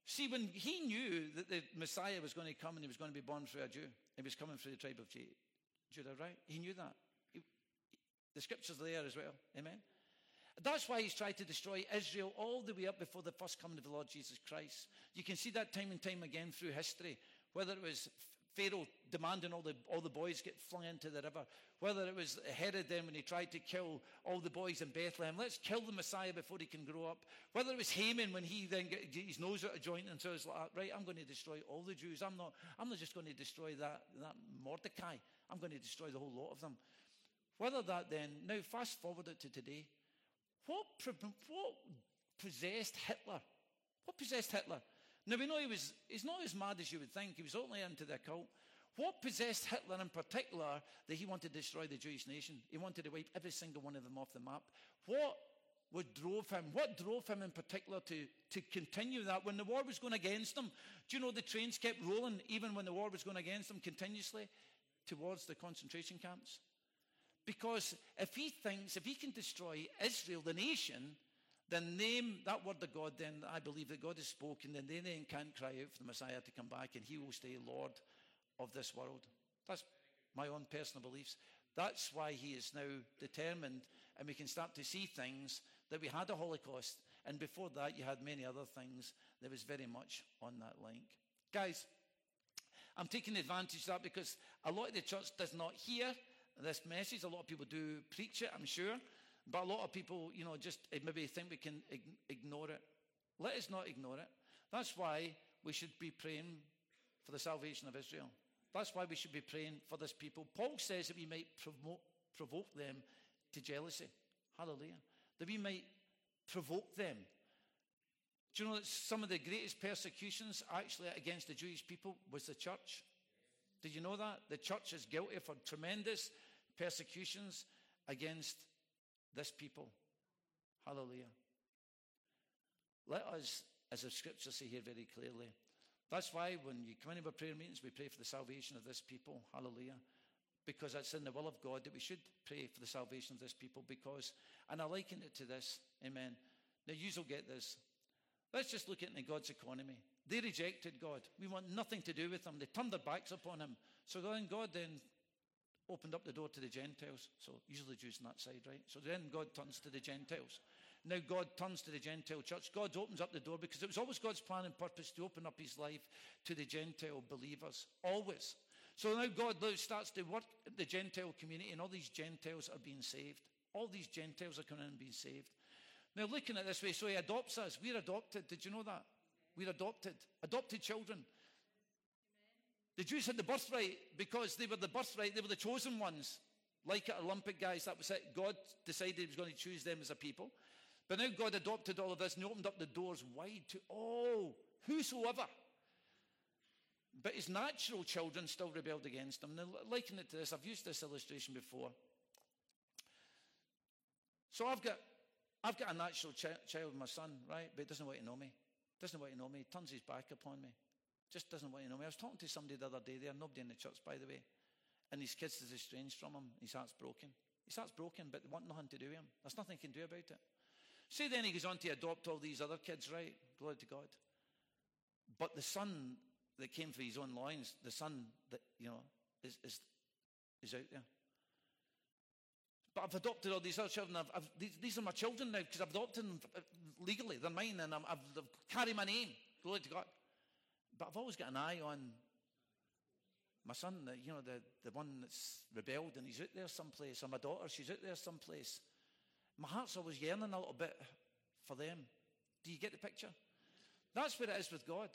See, when he knew that the Messiah was going to come and he was going to be born through a Jew, he was coming through the tribe of Judah, right? He knew that. He, the scriptures are there as well. Amen. That's why he's tried to destroy Israel all the way up before the first coming of the Lord Jesus Christ. You can see that time and time again through history, whether it was Pharaoh demanding all the, all the boys get flung into the river. Whether it was Herod then when he tried to kill all the boys in Bethlehem. Let's kill the Messiah before he can grow up. Whether it was Haman when he then get his nose out of joint and so like, right, I'm going to destroy all the Jews. I'm not, I'm not just going to destroy that, that Mordecai. I'm going to destroy the whole lot of them. Whether that then, now fast forward it to today. What, what possessed Hitler? What possessed Hitler? Now we know he was, he's not as mad as you would think. He was only into the occult. What possessed Hitler in particular that he wanted to destroy the Jewish nation? He wanted to wipe every single one of them off the map. What what drove him? What drove him in particular to, to continue that when the war was going against him? Do you know the trains kept rolling even when the war was going against him continuously towards the concentration camps? Because if he thinks, if he can destroy Israel, the nation, then name that word of God, then I believe that God has spoken, then they then can cry out for the Messiah to come back and he will stay Lord of this world. That's my own personal beliefs. That's why he is now determined, and we can start to see things that we had a Holocaust, and before that, you had many other things that was very much on that link. Guys, I'm taking advantage of that because a lot of the church does not hear this message. A lot of people do preach it, I'm sure. But a lot of people, you know, just eh, maybe think we can ignore it. Let us not ignore it. That's why we should be praying for the salvation of Israel. That's why we should be praying for this people. Paul says that we might promote, provoke them to jealousy. Hallelujah. That we might provoke them. Do you know that some of the greatest persecutions actually against the Jewish people was the church? Did you know that? The church is guilty for tremendous persecutions against this people. Hallelujah. Let us, as the scriptures say here very clearly, that's why when you come into our prayer meetings, we pray for the salvation of this people. Hallelujah. Because it's in the will of God that we should pray for the salvation of this people. Because, and I liken it to this. Amen. Now, you will get this. Let's just look at God's economy. They rejected God. We want nothing to do with them. They turned their backs upon him. So then God then opened up the door to the Gentiles. So usually Jews on that side, right? So then God turns to the Gentiles. Now God turns to the Gentile church. God opens up the door because it was always God's plan and purpose to open up his life to the Gentile believers. Always. So now God starts to work the Gentile community and all these Gentiles are being saved. All these Gentiles are coming in and being saved. Now looking at this way, so he adopts us. We're adopted. Did you know that? We're adopted. Adopted children. The Jews had the birthright because they were the birthright. They were the chosen ones. Like at Olympic guys, that was it. God decided he was going to choose them as a people. But now God adopted all of this and opened up the doors wide to all, whosoever. But his natural children still rebelled against him. Now, liken it to this, I've used this illustration before. So I've got, I've got a natural ch- child, my son, right? But he doesn't want to know me. Doesn't want to know me. He turns his back upon me. Just doesn't want to know me. I was talking to somebody the other day there, nobody in the church, by the way. And his kids is estranged from him. His heart's broken. His heart's broken, but they want nothing to do with him. There's nothing he can do about it. Say then he goes on to adopt all these other kids, right? Glory to God. But the son that came for his own loins, the son that, you know, is, is, is out there. But I've adopted all these other children. I've, I've, these, these, are my children now because I've adopted them uh, legally. They're mine and i have carry my name. Glory to God. But I've always got an eye on my son, you know, the, the one that's rebelled and he's out there someplace, or my daughter, she's out there someplace. My heart's always yearning a little bit for them. Do you get the picture? That's what it is with God.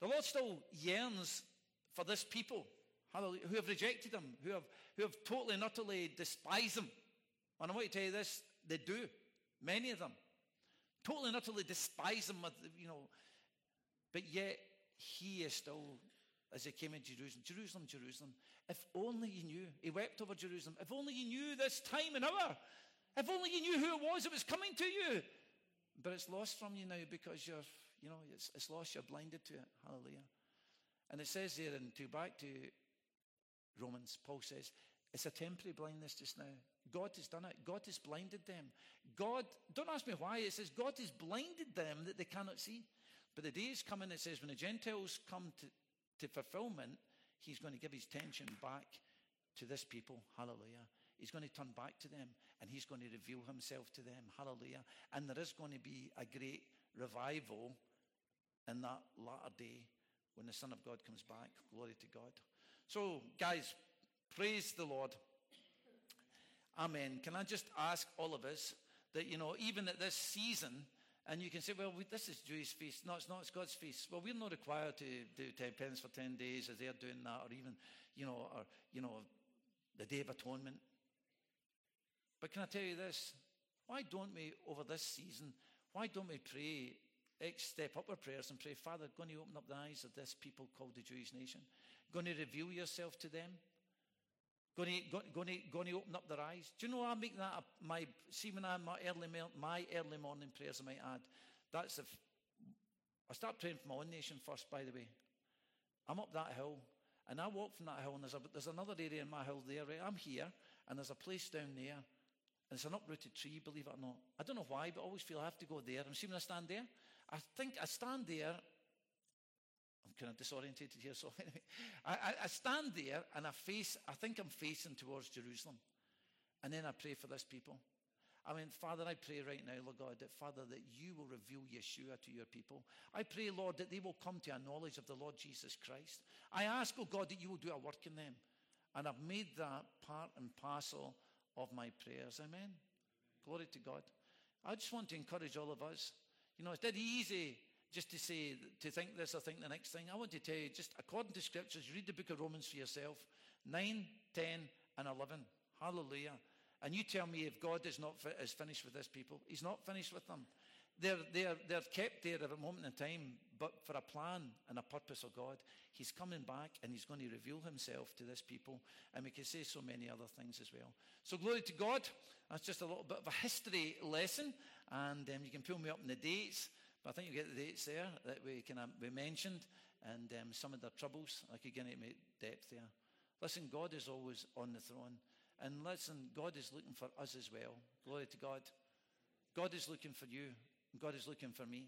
The Lord still yearns for this people who have rejected him, who have, who have totally and utterly despised him. And I want to tell you this, they do. Many of them. Totally and utterly despise him, you know. But yet, he is still, as he came into Jerusalem, Jerusalem, Jerusalem, if only you knew. He wept over Jerusalem. If only you knew this time and hour if only you knew who it was that was coming to you. But it's lost from you now because you're, you know, it's, it's lost. You're blinded to it. Hallelujah. And it says there, and to back to Romans, Paul says, it's a temporary blindness just now. God has done it. God has blinded them. God, don't ask me why, it says God has blinded them that they cannot see. But the day is coming, it says, when the Gentiles come to, to fulfillment, he's going to give his attention back to this people. Hallelujah. He's going to turn back to them and he's going to reveal himself to them. Hallelujah. And there is going to be a great revival in that latter day when the Son of God comes back. Glory to God. So, guys, praise the Lord. Amen. Can I just ask all of us that, you know, even at this season, and you can say, well, we, this is Jewish feast. No, it's not. It's God's feast. Well, we're not required to do 10 pence for 10 days as they're doing that, or even, you know, or, you know, the Day of Atonement. But can I tell you this? Why don't we, over this season, why don't we pray, eh, step up our prayers and pray, Father, going to open up the eyes of this people called the Jewish nation? Going to reveal yourself to them? Going to, going, to, going to open up their eyes? Do you know I make that a, my, when I, my early, my early morning prayers, I might add, that's I start praying for my own nation first, by the way. I'm up that hill, and I walk from that hill, and there's, a, there's another area in my hill there, right? I'm here, and there's a place down there and it's an uprooted tree, believe it or not. I don't know why, but I always feel I have to go there. And see when I stand there, I think I stand there. Kind of disorientated here, so anyway, I, I, I stand there and I face. I think I'm facing towards Jerusalem, and then I pray for this people. I mean, Father, I pray right now, Lord God, that Father, that you will reveal Yeshua to your people. I pray, Lord, that they will come to a knowledge of the Lord Jesus Christ. I ask, oh God, that you will do a work in them. And I've made that part and parcel of my prayers. Amen. Glory to God. I just want to encourage all of us. You know, it's dead easy just to say, to think this or think the next thing. I want to tell you, just according to scriptures, read the book of Romans for yourself 9, 10, and 11. Hallelujah. And you tell me if God is not is finished with this people. He's not finished with them. They're, they're, they're kept there at a moment in time, but for a plan and a purpose of God. He's coming back and he's going to reveal himself to this people. And we can say so many other things as well. So glory to God. That's just a little bit of a history lesson. And um, you can pull me up in the dates. But I think you get the dates there that we, can, um, we mentioned. And um, some of their troubles. I could get into depth there. Listen, God is always on the throne. And listen, God is looking for us as well. Glory to God. God is looking for you. God is looking for me.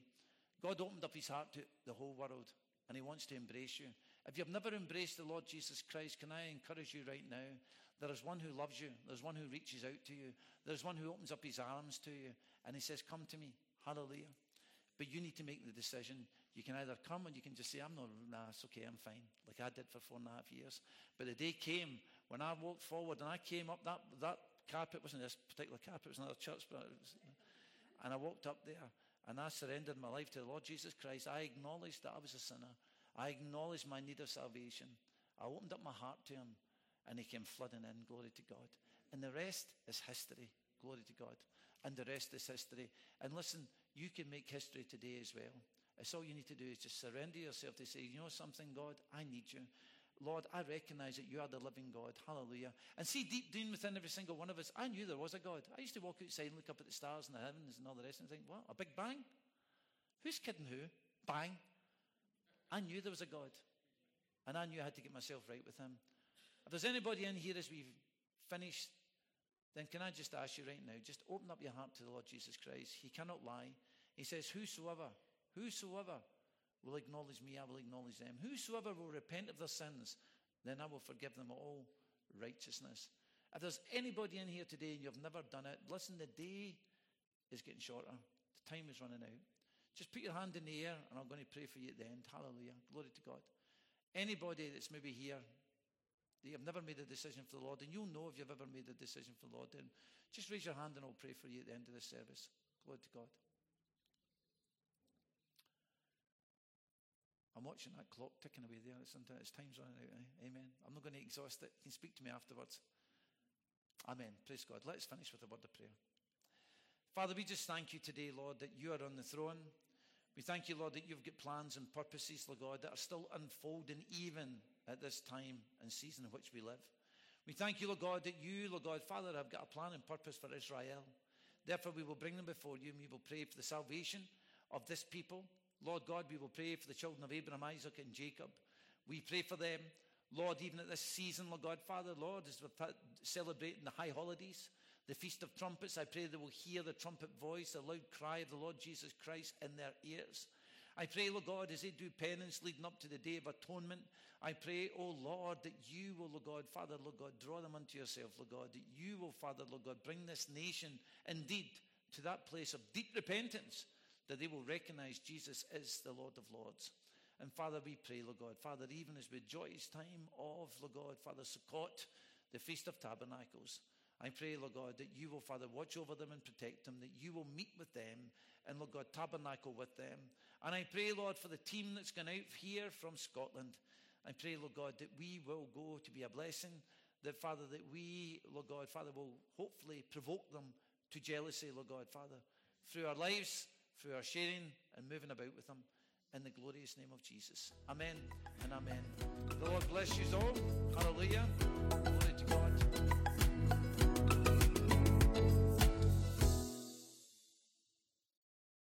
God opened up his heart to the whole world and he wants to embrace you. If you've never embraced the Lord Jesus Christ, can I encourage you right now? There is one who loves you. There's one who reaches out to you. There's one who opens up his arms to you and he says, Come to me. Hallelujah. But you need to make the decision. You can either come and you can just say, I'm not, nah, it's okay, I'm fine, like I did for four and a half years. But the day came when I walked forward and I came up, that, that carpet wasn't this particular carpet, it was another church, but was, and I walked up there and I surrendered my life to the Lord Jesus Christ. I acknowledged that I was a sinner. I acknowledged my need of salvation. I opened up my heart to Him and He came flooding in. Glory to God. And the rest is history. Glory to God. And the rest is history. And listen, you can make history today as well. It's all you need to do is just surrender yourself to say, you know something, God, I need you. Lord, I recognize that you are the living God. Hallelujah. And see, deep down within every single one of us, I knew there was a God. I used to walk outside and look up at the stars and the heavens and all the rest and think, what? A big bang? Who's kidding who? Bang. I knew there was a God. And I knew I had to get myself right with him. If there's anybody in here as we've finished then can I just ask you right now, just open up your heart to the Lord Jesus Christ. He cannot lie. He says, Whosoever, whosoever will acknowledge me, I will acknowledge them. Whosoever will repent of their sins, then I will forgive them all righteousness. If there's anybody in here today and you've never done it, listen, the day is getting shorter. The time is running out. Just put your hand in the air and I'm going to pray for you at the end. Hallelujah. Glory to God. Anybody that's maybe here that you've never made a decision for the Lord, and you'll know if you've ever made a decision for the Lord, then just raise your hand and I'll pray for you at the end of the service. Glory to God. Watching that clock ticking away there. It's, it's time's running out. Eh? Amen. I'm not going to exhaust it. You can speak to me afterwards. Amen. Praise God. Let's finish with a word of prayer. Father, we just thank you today, Lord, that you are on the throne. We thank you, Lord, that you've got plans and purposes, Lord God, that are still unfolding even at this time and season in which we live. We thank you, Lord God, that you, Lord God, Father, have got a plan and purpose for Israel. Therefore, we will bring them before you and we will pray for the salvation of this people. Lord God, we will pray for the children of Abraham, Isaac, and Jacob. We pray for them, Lord, even at this season, Lord God, Father, Lord, as we're celebrating the high holidays, the Feast of Trumpets, I pray they will hear the trumpet voice, the loud cry of the Lord Jesus Christ in their ears. I pray, Lord God, as they do penance leading up to the day of atonement, I pray, oh Lord, that you will, Lord God, Father, Lord God, draw them unto yourself, Lord God, that you will, Father, Lord God, bring this nation indeed to that place of deep repentance, that they will recognize Jesus is the Lord of Lords. And Father, we pray, Lord God, Father, even as we joyous time of, Lord God, Father, Sukkot, the Feast of Tabernacles, I pray, Lord God, that you will, Father, watch over them and protect them, that you will meet with them and, Lord God, tabernacle with them. And I pray, Lord, for the team that's gone out here from Scotland. I pray, Lord God, that we will go to be a blessing, that, Father, that we, Lord God, Father, will hopefully provoke them to jealousy, Lord God, Father, through our lives, through our sharing and moving about with Him in the glorious name of Jesus. Amen and amen. The Lord bless you all. Hallelujah. Glory to God.